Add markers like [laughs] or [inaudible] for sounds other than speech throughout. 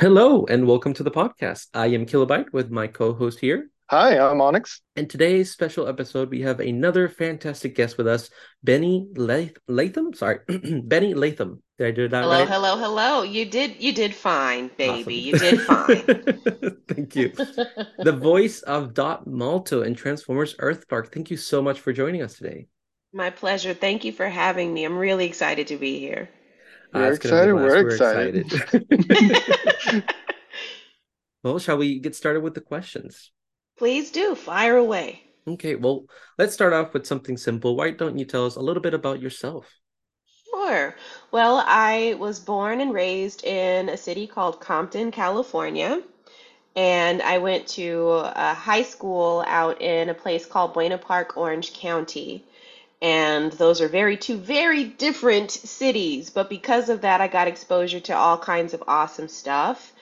Hello and welcome to the podcast. I am Kilobyte with my co-host here. Hi, I'm Onyx. And today's special episode, we have another fantastic guest with us, Benni Lath- Latham. Sorry, [clears throat] Benni Latham. Did I do that hello, right? Hello, hello, hello. You did, you did fine, baby. Awesome. You did [laughs] fine. Thank you. the voice of Dot Malto in Transformers Earth Earthspark. Thank you so much for joining us today. My pleasure. Thank you for having me. I'm really excited to be here. We're, uh, excited. We're, We're excited. excited. [laughs] [laughs] well, shall we get started with the questions? Please do. Fire away. Okay, well, let's start off with something simple. Why don't you tell us a little bit about yourself? Sure. Well, I was born and raised in a city called Compton, California. And I went to a high school out in a place called Buena Park, Orange County and those are very two very different cities. But because of that i got exposure to all kinds of awesome stuff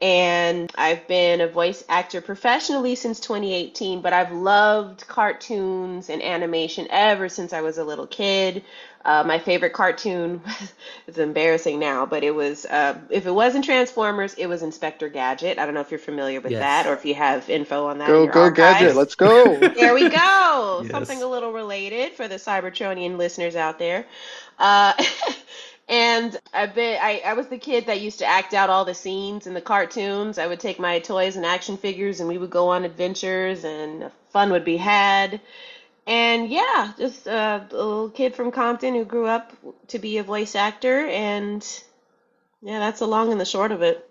and i've been a voice actor professionally since 2018 but i've loved cartoons and animation ever since i was a little kid uh, my favorite cartoon [laughs] it's embarrassing now, but it was uh, if it wasn't Transformers, it was Inspector Gadget. I don't know if you're familiar with yes. that or if you have info on that. Go go archives. Gadget, let's go. [laughs] there we go. [laughs] Yes. Something a little related for the Cybertronian listeners out there. Uh, and I've been I, I was the kid that used to act out all the scenes in the cartoons. I would take my toys and action figures and we would go on adventures and fun would be had and yeah, just uh, a, a little kid from Compton who grew up to be a voice actor, and yeah, that's the long and the short of it.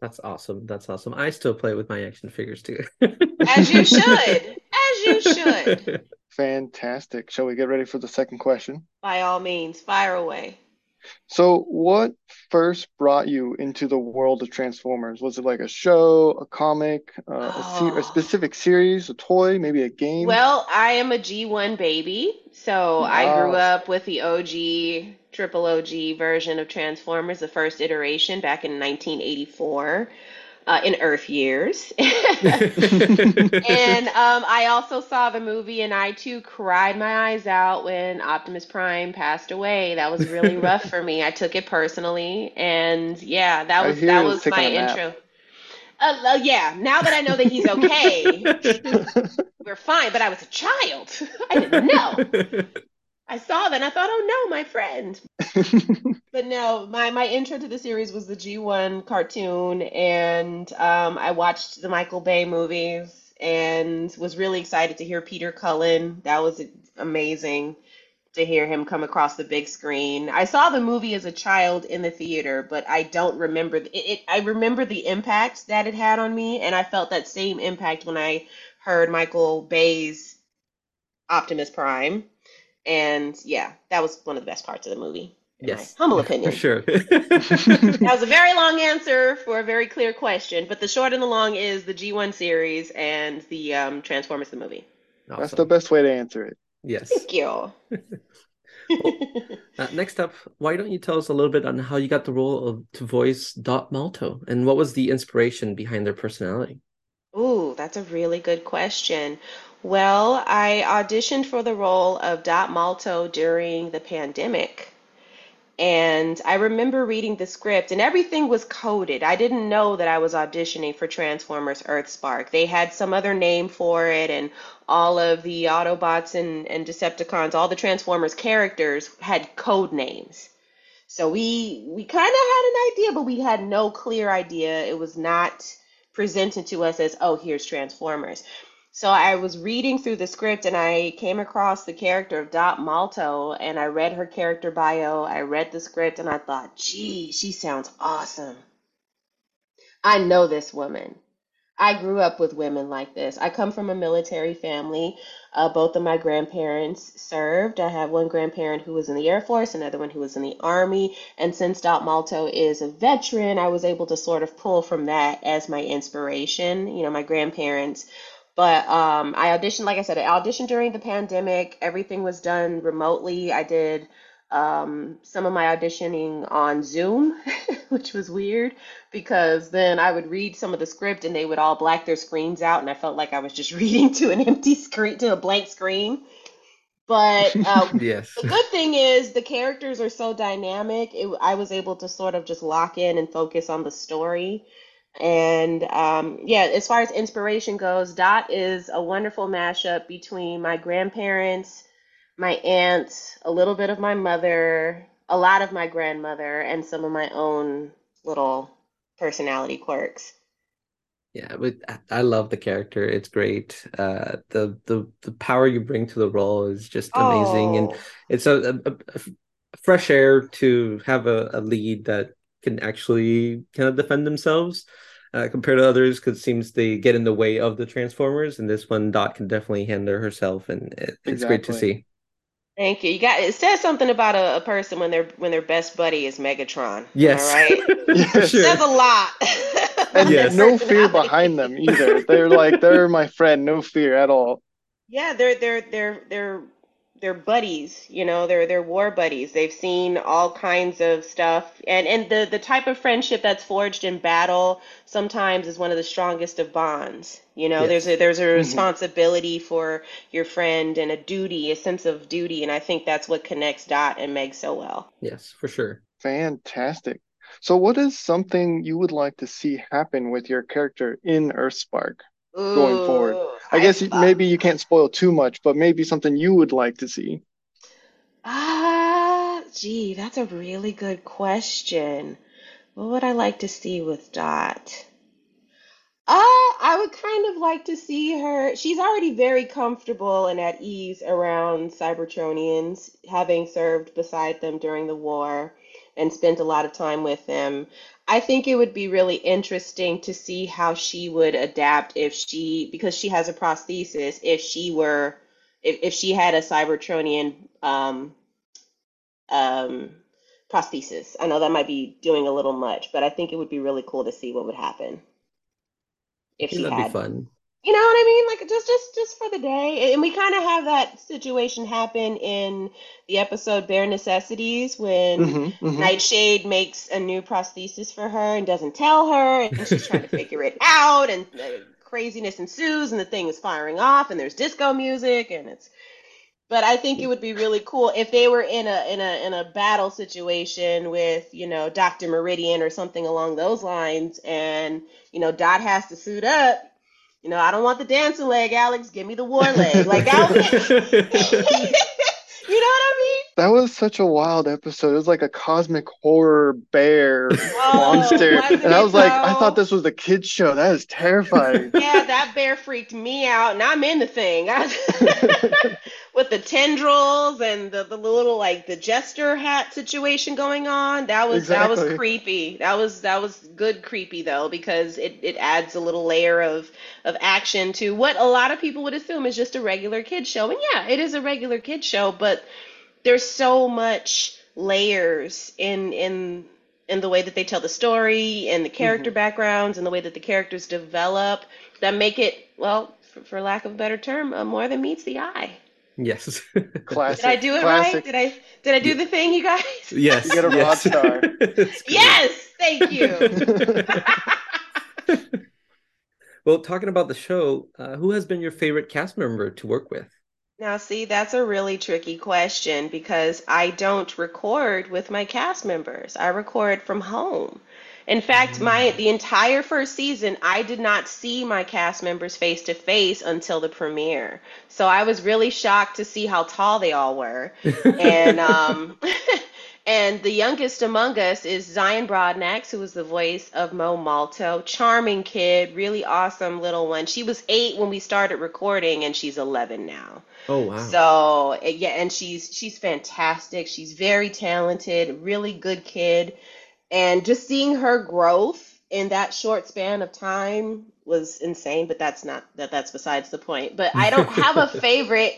That's awesome. That's awesome. I still play with my action figures too. As you [laughs] should. As you should. Fantastic. Shall we get ready for the second question? By all means, fire away. So, what first brought you into the world of Transformers? Was it like a show, a comic, uh, oh. a, se- a, specific series, a toy, maybe a game? Well, I am a G1 baby. So, I grew up with the OG, triple OG version of Transformers, the first iteration back in 1984 uh, in Earth years. [laughs] and um, I also saw the movie, and I too cried my eyes out when Optimus Prime passed away. That was really [laughs] rough for me. I took it personally, and yeah, that was that was my intro. Uh, uh, yeah, now that I know that he's okay, [laughs] we're fine. But I was a child. I didn't know. I saw that and I thought, oh no, my friend. But no, my, my intro to the series was the G1 cartoon, and um, I watched the Michael Bay movies and was really excited to hear Peter Cullen. That was amazing to hear him come across the big screen. I saw the movie as a child in the theater, but I don't remember it, it I remember the impact that it had on me, and I felt that same impact when I heard Michael Bay's Optimus Prime and yeah, that was one of the best parts of the movie. Yes. humble opinion. [laughs] For sure. [laughs] [laughs] that was a very long answer for a very clear question, but the short and the long is the G1 series and the um, Transformers the movie. Awesome. That's the best way to answer it. Yes. Thank you. well, uh, next up, why don't you tell us a little bit on how you got the role of to voice Dot Malto and what was the inspiration behind their personality? Ooh, that's a really good question. Well, I auditioned for the role of Dot Malto during the pandemic. And I remember reading the script, and everything was coded. I didn't know that I was auditioning for Transformers Earthspark. They had some other name for it, and all of the Autobots and, and Decepticons, all the Transformers characters had code names. So we we kind of had an idea, but we had no clear idea. It was not presented to us as, oh, here's Transformers. So I was reading through the script and I came across the character of Dot Malto and I read her character bio. I read the script and I thought, gee, she sounds awesome. I know this woman. I grew up with women like this. I come from a military family. Uh, both of my grandparents served. I have one grandparent who was in the Air Force, another one who was in the Army. And since Dot Malto is a veteran, I was able to sort of pull from that as my inspiration. You know, my grandparents but um, I auditioned, like I said, I auditioned during the pandemic. Everything was done remotely. I did um, some of my auditioning on Zoom, [laughs] which was weird because then I would read some of the script and they would all black their screens out, and I felt like I was just [laughs] reading to an empty screen, to a blank screen. But [laughs] uh, Yes. the good thing is the characters are so dynamic. It, I was able to sort of just lock in and focus on the story. And um, yeah, as far as inspiration goes, Dot is a wonderful mashup between my grandparents, my aunts, a little bit of my mother, a lot of my grandmother, and some of my own little personality quirks. Yeah, but I love the character. It's great. Uh, the the the power you bring to the role is just amazing, and Oh, it's a, fresh air to have a, a lead that can actually kind of defend themselves, uh, compared to others, because it seems they get in the way of the Transformers, and this one Dot can definitely handle herself, and it, it's great to see. thank you. You got it says something about a, a person when their when their best buddy is Megatron. Am Yes, I right? [laughs] [laughs] for Yes. sure. Says a lot [laughs] And Yes. no fear behind them either. They're like, they're my friend, no fear at all. Yeah, they're they're they're they're they're buddies, you know, they're they're war buddies. They've seen all kinds of stuff and and the the type of friendship that's forged in battle sometimes is one of the strongest of bonds. You know, there's a there's a hmm responsibility for your friend and a duty, a sense of duty, and I think that's what connects Dot and Meg so well. Yes, for sure. Fantastic. So, what is something you would like to see happen with your character in Earthspark going forward? I I guess uh, maybe you can't spoil too much, but maybe something you would like to see. ah, gee, that's a really good question. What would I like to see with Dot? Uh, I would kind of like to see her. She's already very comfortable and at ease around Cybertronians, having served beside them during the war and spent a lot of time with them. I think it would be really interesting to see how she would adapt if she, because she has a prosthesis, if she were, if, if she had a Cybertronian um, um, prosthesis. I know that might be doing a little much, but I think it would be really cool to see what would happen if she that'd be had fun. You know what I mean? Like just just just for the day. And we kind of have that situation happen in the episode Bare Necessities when hmm hmm Nightshade makes a new prosthesis for her and doesn't tell her and she's trying to [laughs] figure it out and craziness ensues and the thing is firing off and there's disco music and it's but I think it would be really cool if they were in a in a in a battle situation with, you know, Dr. Meridian or something along those lines and, you know, Dot has to suit up. You know, I don't want the dancing leg, Alex. Give me the war leg. Like that would [laughs] You know what I mean? That was such a wild episode. It was like a cosmic horror bear mean? Oh, monster. And I was like, I thought this was a kid's show. That is terrifying. Yeah, that bear freaked me out, and I'm in the thing. [laughs] With the tendrils and the, the little like the jester hat situation going on. That was that was creepy. That was that was good creepy though, because it, it adds a little layer of of action to what a lot of people would assume is just a regular kid show. And yeah, it is a regular kid show, but there's so much layers in in in the way that they tell the story and the character hmm backgrounds and the way that the characters develop that make it well for, for lack of a better term uh, more than meets the eye Yes. Classic. did i do it right did i did i do Ye- the thing you guys [laughs] Yes, You get a broad yes. star. [laughs] Yes thank you [laughs] Well, talking about the show, uh, who has been your favorite cast member to work with? Now, see, that's a really tricky question because I don't record with my cast members. I record from home. In fact, my the entire first season, I did not see my cast members face to face until the premiere. So I was really shocked to see how tall they all were. [laughs] And um [laughs] and the youngest among us is Zion Broadnax, who was the voice of Mo Malto. Charming kid, really awesome little one. She was eight when we started recording, and she's 11 now. Oh, wow. So eh, yeah, and she's she's fantastic. She's very talented, really good kid, and just seeing her growth in that short span of time was insane. But that's not that that's besides the point. But I don't have a [laughs] favorite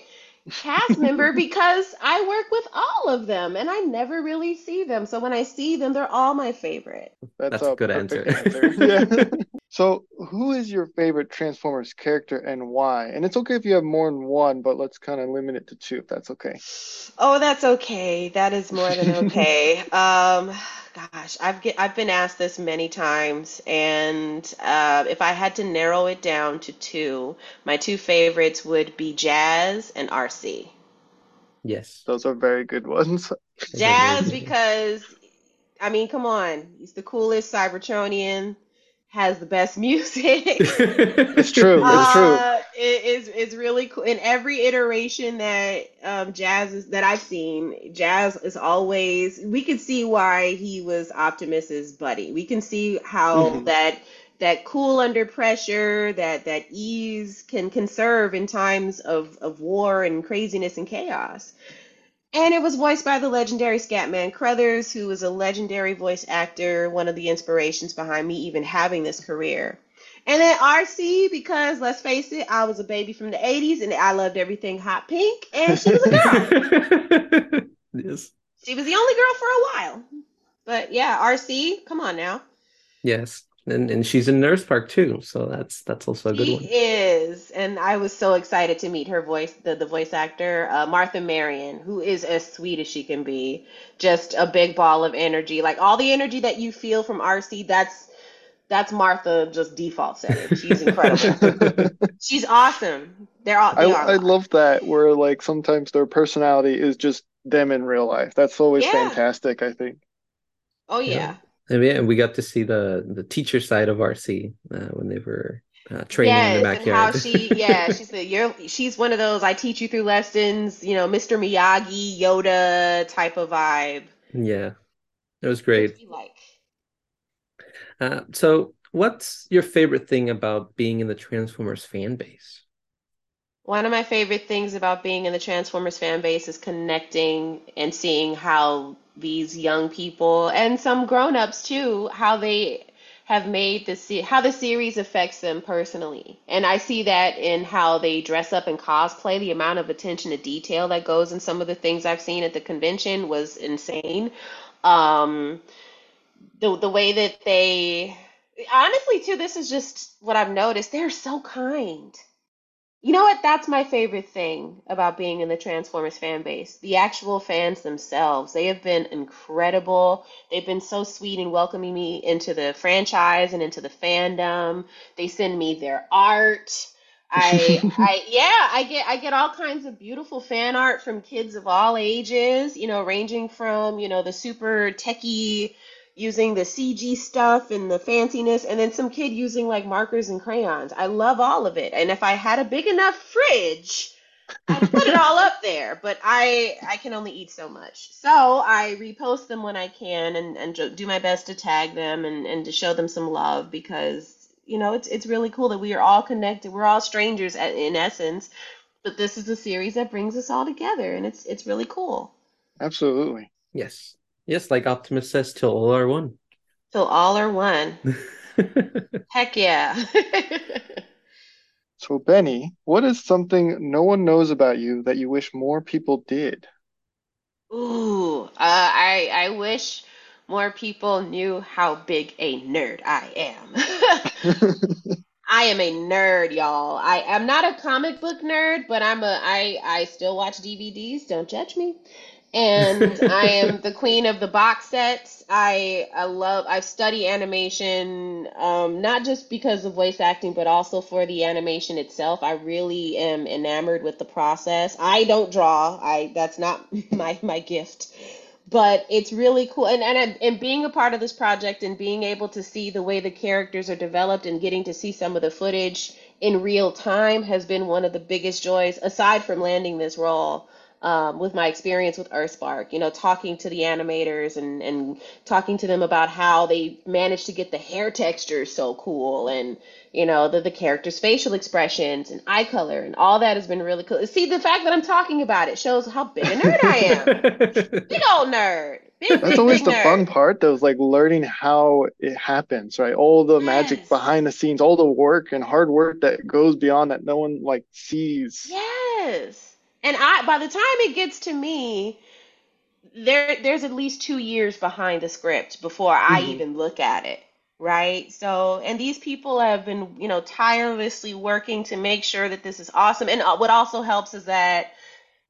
cast member because I work with all of them and I never really see them. So when I see them, they're all my favorite. That's That's a a good answer. answer. [laughs] Yeah. [laughs] So, who is your favorite Transformers character and why? And it's okay if you have more than one, but let's kind of limit it to two if that's okay. Oh, that's okay. That is more than okay. Um, gosh, I've get, I've been asked this many times, and uh, if I had to narrow it down to two, my two favorites would be Jazz and RC. Yes. Those are very good ones. Jazz because I mean, come on, he's the coolest Cybertronian, has the best [laughs] music. [laughs] It's true. It's true. Uh, it is it's really cool. In every iteration that um, Jazz is that I've seen, Jazz is always. We can see why he was Optimus's buddy. We can see how Mhm. that that cool under pressure, that that ease can conserve in times of of war and craziness and chaos. And it was voiced by the legendary Scatman Crothers, who is a legendary voice actor, one of the inspirations behind me even having this career. And then RC, because let's face it, I was a baby from the 80s and I loved everything hot pink, and she was a girl. [laughs] yes. she was the only girl for a while. But yeah, RC, come on now. Yes. And and she's in Earthspark too, so that's that's also a good She one. is, and I was so excited to meet her voice, the, the voice actor, uh, Martha Marion, who is as sweet as she can be. Just a big ball of energy, like all the energy that you feel from RC. That's that's Martha just default setting. She's incredible. [laughs] She's awesome. They're all I they are. I love that where like sometimes their personality is just them in real life. That's always Yeah. fantastic, I think. Oh Yeah. yeah. And yeah, we got to see the the teacher side of RC uh, when they were uh, training in the Yes, and how she, yeah, [laughs] she's the you're she's one of those I teach you through lessons, you know, Mr. Miyagi, Yoda type of vibe. Yeah, it was great. like. Uh, so, what's your favorite thing about being in the Transformers fan base? One of my favorite things about being in the Transformers fan base is connecting and seeing how these young people and some grown-ups too, how they have made the se how the series affects them personally. And I see that in how they dress up and cosplay. The amount of attention to detail that goes in some of the things I've seen at the convention was insane. Um, the the way that they honestly too, this is just what I've noticed. They're so kind. You know what? That's my favorite thing about being in the Transformers fan base. The actual fans themselves. They have been incredible. They've been so sweet in welcoming me into the franchise and into the fandom. They send me their art. I [laughs] I yeah, I get I get all kinds of beautiful fan art from kids of all ages, you know, ranging from, you know, the super techie using the CG stuff and the fanciness, and then some kid using like markers and crayons. I love all of it. And if I had a big enough fridge, I'd put it all up there, but I I can only eat so much. So I repost them when I can and, and do my best to tag them and, and to show them some love because you know it's it's really cool that we are all connected. We're all strangers at, in essence, but this is a series that brings us all together, and it's it's really cool. Absolutely. Yes, yes, like Optimus says, till all are one. Till all are one. [laughs] Heck yeah. [laughs] So, Benni, what is something no one knows about you that you wish more people did? Ooh, uh, I I wish more people knew how big a nerd I am. [laughs] I am a nerd, y'all. I am not a comic book nerd, but I'm a I I still watch DVDs. Don't judge me. And [laughs] I am the queen of the box sets. I I love I study animation, um, not just because of voice acting, but also for the animation itself. I really am enamored with the process. I don't draw. I that's not [laughs] my my gift but it's really cool and, and and being a part of this project and being able to see the way the characters are developed and getting to see some of the footage in real time has been one of the biggest joys aside from landing this role um, with my experience with earthspark you know talking to the animators and and talking to them about how they managed to get the hair texture so cool and you know the, the characters facial expressions and eye color and all that has been really cool see the fact that i'm talking about it shows how big a nerd i am [laughs] big old nerd. Big, That's big, always big the nerd. fun part, though, is like learning how it happens, right? All the magic behind the scenes, all the work and hard work that goes beyond that no one like sees. Yes. And I by the time it gets to me, there there's at least two years behind the script before I Mhm. even look at it. Right? So, and these people have been, you know, tirelessly working to make sure that this is awesome. And uh, what also helps is that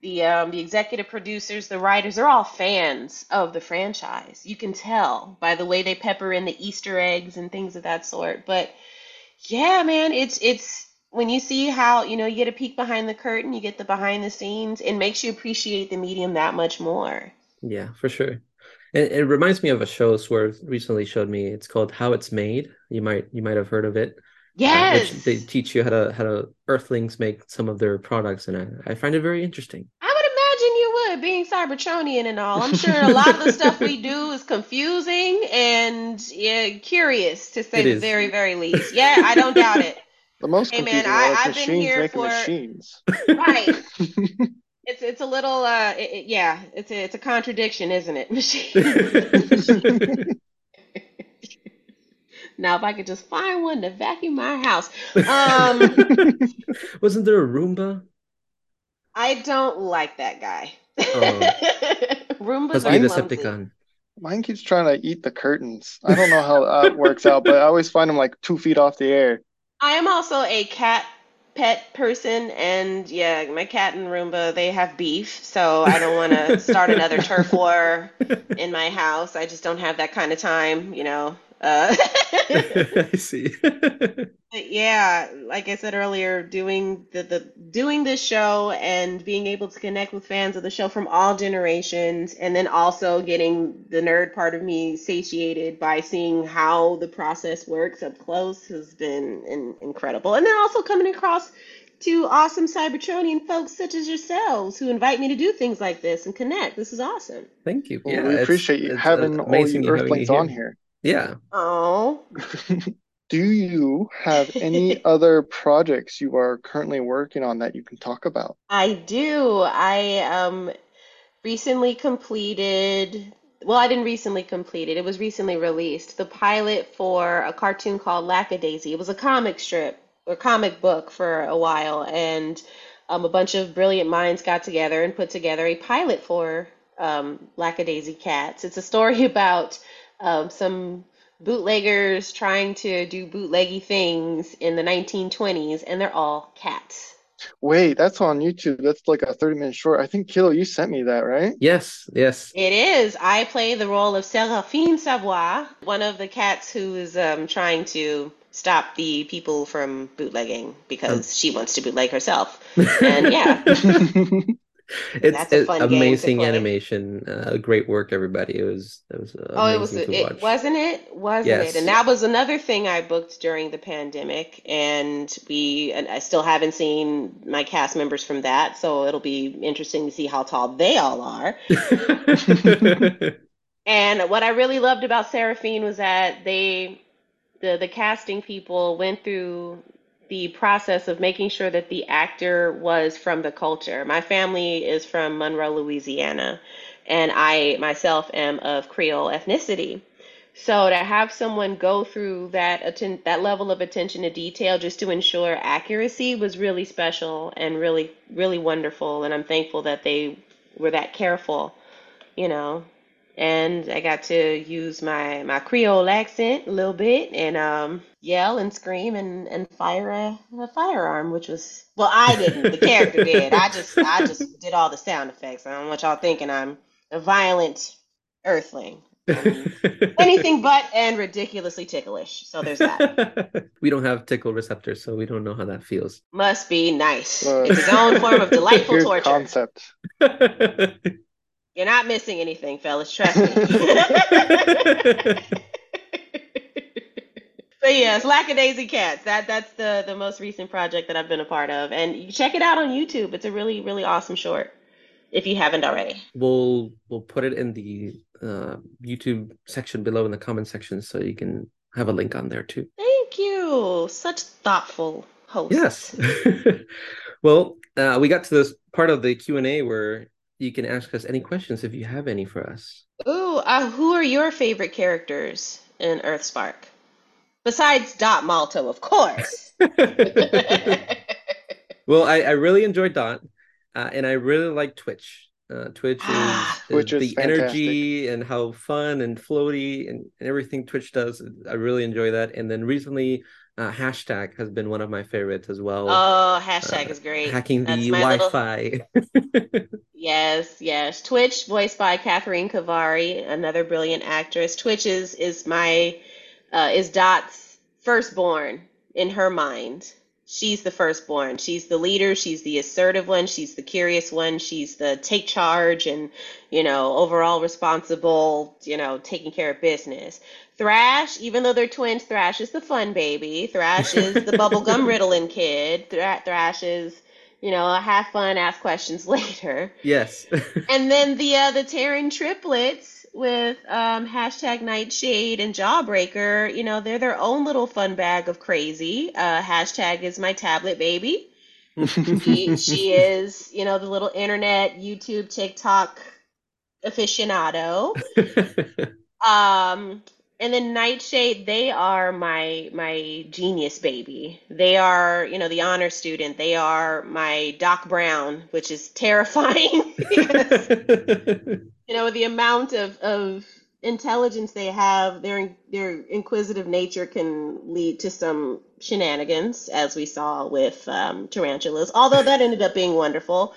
the um, the executive producers, the writers, they're all fans of the franchise. You can tell by the way they pepper in the Easter eggs and things of that sort. But yeah, man, it's it's when you see how, you know, you get a peek behind the curtain, you get the behind the scenes, it makes you appreciate the medium that much more. Yeah, for sure. It, it reminds me of a show Swerve recently showed me. It's called How It's Made. You might you might have heard of it. Yes. Uh, which they teach you how to how to Earthlings make some of their products, and I, I find it very interesting. I would imagine you would, being Cybertronian and all. I'm sure a lot of the stuff we do is confusing and yeah, curious to say It the is. very, very least. Yeah, I don't doubt it. The most Hey, man, I, I've been machines here making for- machines. Right. [laughs] It's it's a little uh it, it- yeah, it's a it's a contradiction, isn't it? [laughs] now if I could just find one to vacuum my house. Um [laughs] Wasn't there a Roomba? I don't like that guy. Oh. Roombas Must are be a clumsy. Decepticon. Mine keeps trying to eat the curtains. I don't know how that works out, but I always find them like two feet off the air. I am also a cat pet person, and yeah, my cat and Roomba, they have beef, so I don't want to [laughs] start another turf war in my house. I just don't have that kind of time, you know. Uh, [laughs] I see. [laughs] but yeah, like I said earlier, doing the, the doing this show and being able to connect with fans of the show from all generations, and then also getting the nerd part of me satiated by seeing how the process works up close has been in, incredible. And then also coming across to awesome Cybertronian folks such as yourselves who invite me to do things like this and connect. This is awesome. Thank you. Well, Yeah, we appreciate you having all amazing you having Earthlings you on here. Yeah. Oh, [laughs] Do you have any [laughs] other projects you are currently working on that you can talk about? I do. I um recently completed, well, I didn't recently complete it. It was recently released. The pilot for a cartoon called Lackadaisy. It was a comic strip or comic book for a while, and um, a bunch of brilliant minds got together and put together a pilot for um, Lackadaisy Cats. It's a story [laughs] about um, some bootleggers trying to do bootleggy things in the 1920s, and they're all cats. Wait, that's on YouTube. That's like a 30 minute short. I think Kilo, you sent me that, right? Yes. Yes. It is. I play the role of Seraphine Savoie, one of the cats who is um, trying to stop the people from bootlegging because she wants to bootleg herself. [laughs] And yeah, [laughs] It's That's a fun amazing animation. Uh, great work, everybody. It was it was oh, it was it wasn't it? Wasn't Yes. it? And that was another thing I booked during the pandemic, and we and I still haven't seen my cast members from that, so it'll be interesting to see how tall they all are. [laughs] [laughs] And what I really loved about Seraphine was that they, the the casting people went through the process of making sure that the actor was from the culture. My family is from Monroe, Louisiana, and I myself am of Creole ethnicity. So to have someone go through that atten that level of attention to detail just to ensure accuracy was really special and really really wonderful. And I'm thankful that they were that careful, you know and I got to use my my Creole accent a little bit and um yell and scream and and fire a, a firearm, which was well I didn't, the character [laughs] did. I just I just did all the sound effects. I don't want y'all thinking I'm a violent earthling. I'm [laughs] anything but and ridiculously ticklish. So there's that. [laughs] we don't have tickle receptors, so we don't know how that feels. Must be nice. Uh, It's its own form of delightful torture. concept. You're not missing anything, fellas. Trust me. [laughs] But yes, Lackadaisy Cats. That that's the the most recent project that I've been a part of, and you check it out on YouTube. It's a really really awesome short. If you haven't already. we'll we'll put it in the uh, YouTube section below in the comment section, so you can have a link on there too. Thank you. Such thoughtful host. Yes. [laughs] well, uh, we got to this part of the Q and A where you can ask us any questions if you have any for us. Ooh, uh, who are your favorite characters in Earthspark? Besides Dot Malto, of course. [laughs] [laughs] well, I, I really enjoyed Dot, uh, and I really like Twitch. Uh, Twitch is, Ah, is Twitch is the energy and how fun and floaty and, and everything Twitch does. I really enjoy that. And then recently, uh, hashtag has been one of my favorites as well. Oh, hashtag Uh, is great. hacking That's the Wi-Fi. [laughs] Yes, yes. Twitch, voiced by Kathreen Khavari, another brilliant actress. Twitch is is my uh, is Dot's firstborn in her mind. she's the firstborn. She's the leader. She's the assertive one. She's the curious one. She's the take charge and, you know, overall responsible, you know, taking care of business. Thrash, even though they're twins, Thrash is the fun baby. Thrash is the [laughs] bubblegum riddling kid. Thrash is, you know, have fun, ask questions [laughs] later. Yes. [laughs] and then the uh, the Terran triplets with um, hashtag Nightshade and Jawbreaker, you know, they're their own little fun bag of crazy. Uh, hashtag is my tablet baby. she, she is, you know, the little internet, YouTube, TikTok aficionado. um, and then Nightshade, they are my my genius baby. They are, you know, the honor student. They are my Doc Brown, which is [laughs] terrifying. [laughs] because, [laughs] you know the amount of of intelligence they have their their inquisitive nature can lead to some shenanigans as we saw with um, tarantulas although that ended up being wonderful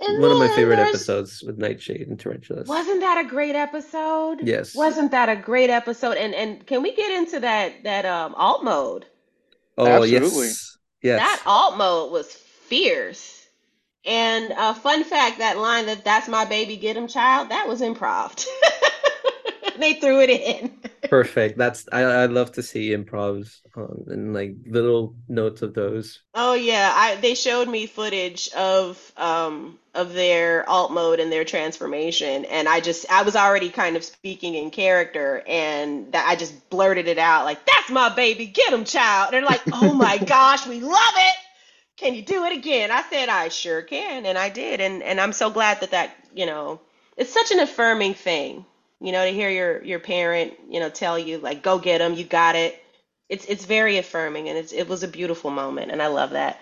and one of my favorite episodes with nightshade and tarantulas. Wasn't that a great episode? Yes. Wasn't that a great episode? And and can we get into that that um alt mode? Oh Absolutely. yes. Yes. That alt mode was fierce. And a fun fact, that line that "That's my baby, get him, child," that was improv. [laughs] [laughs] they threw it in. [laughs] Perfect. That's I I love to see improvs um, and like little notes of those. Oh yeah, I they showed me footage of um of their alt mode and their transformation, and I just I was already kind of speaking in character, and that I just blurted it out like, "That's my baby, get him, child." And they're like, "Oh my [laughs] gosh, we love it." can you do it again? I said I sure can, and I did, and and I'm so glad that that you know it's such an affirming thing, you know, to hear your your parent you know tell you like go get them, you got it. It's it's very affirming, and it's it was a beautiful moment, and I love that.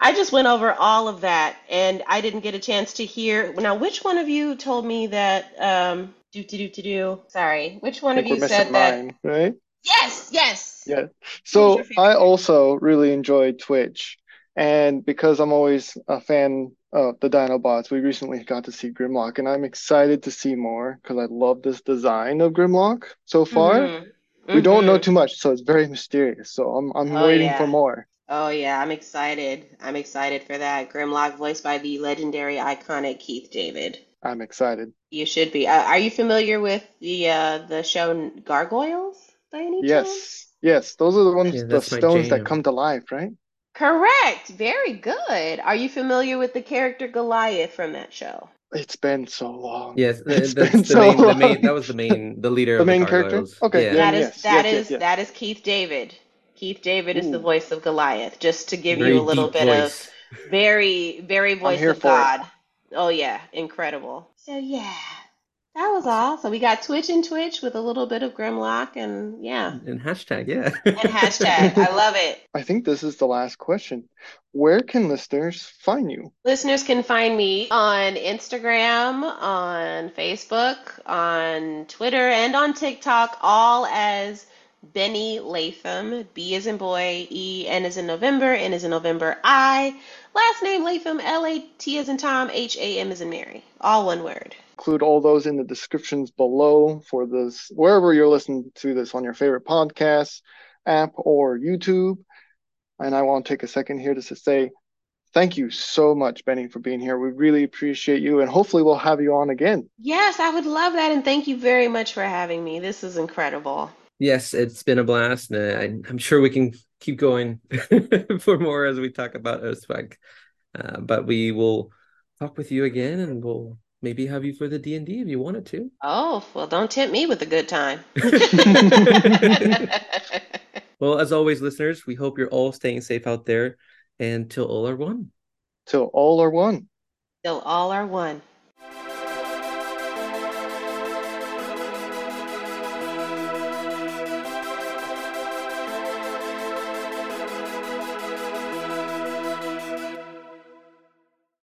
I just went over all of that, and I didn't get a chance to hear. Now, which one of you told me that? Um, do do do do do. Sorry, which one of you said that? right? Yes, yes. Yeah. So I also really enjoyed Twitch. And because I'm always a fan of the Dinobots, we recently got to see Grimlock, and I'm excited to see more because I love this design of Grimlock so far. Mm-hmm. We mm-hmm. don't know mm-hmm. too much, so it's very mysterious. So I'm I'm oh, waiting yeah. for more. Oh yeah, I'm excited. I'm excited for that. Grimlock, voiced by the legendary, iconic Keith David. I'm excited. You should be. Uh, are you familiar with the uh, the show Gargoyles by any yes. chance? Yes, yes. Those are the ones, yeah, the stones that come to life, right? Correct. Very good. Are you familiar with the character Goliath from that show? It's been so long. Yes, that's the, so main, the main. That was the main. [laughs] The leader. the of main the character. Okay. Yeah. That is yes, that yes, is yes, that is Keith David. Keith David Ooh. is the voice of Goliath. Just to give very you a little bit voice. of very, very voice of God. It. Oh yeah, incredible. So yeah, that was awesome. We got Twitch and Twitch with a little bit of Grimlock and yeah. And hashtag, yeah. and hashtag. I [laughs] love it. I think this is the last question. Where can listeners find you? Listeners can find me on Instagram, on Facebook, on Twitter, and on TikTok, all as Benni Latham. B is in boy, E, N is in November, N is in November, I. Last name Latham, L A T is in Tom, H A M is in Mary. All one word include all those in the descriptions below for this, wherever you're listening to this on your favorite podcast app or YouTube. And I want to take a second here just to say thank you so much, Benni, for being here. We really appreciate you, and hopefully, we'll have you on again. Yes, I would love that. And thank you very much for having me. This is incredible. Yes, it's been a blast. And I'm sure we can keep going [laughs] for more as we talk about Earthspark. Uh, but we will talk with you again and we'll maybe have you for the D&D if you wanted to. Oh, well, don't tempt me with a good time. [laughs] [laughs] well, as always, listeners, we hope you're all staying safe out there and till all are one. Till all are one. Till all are one.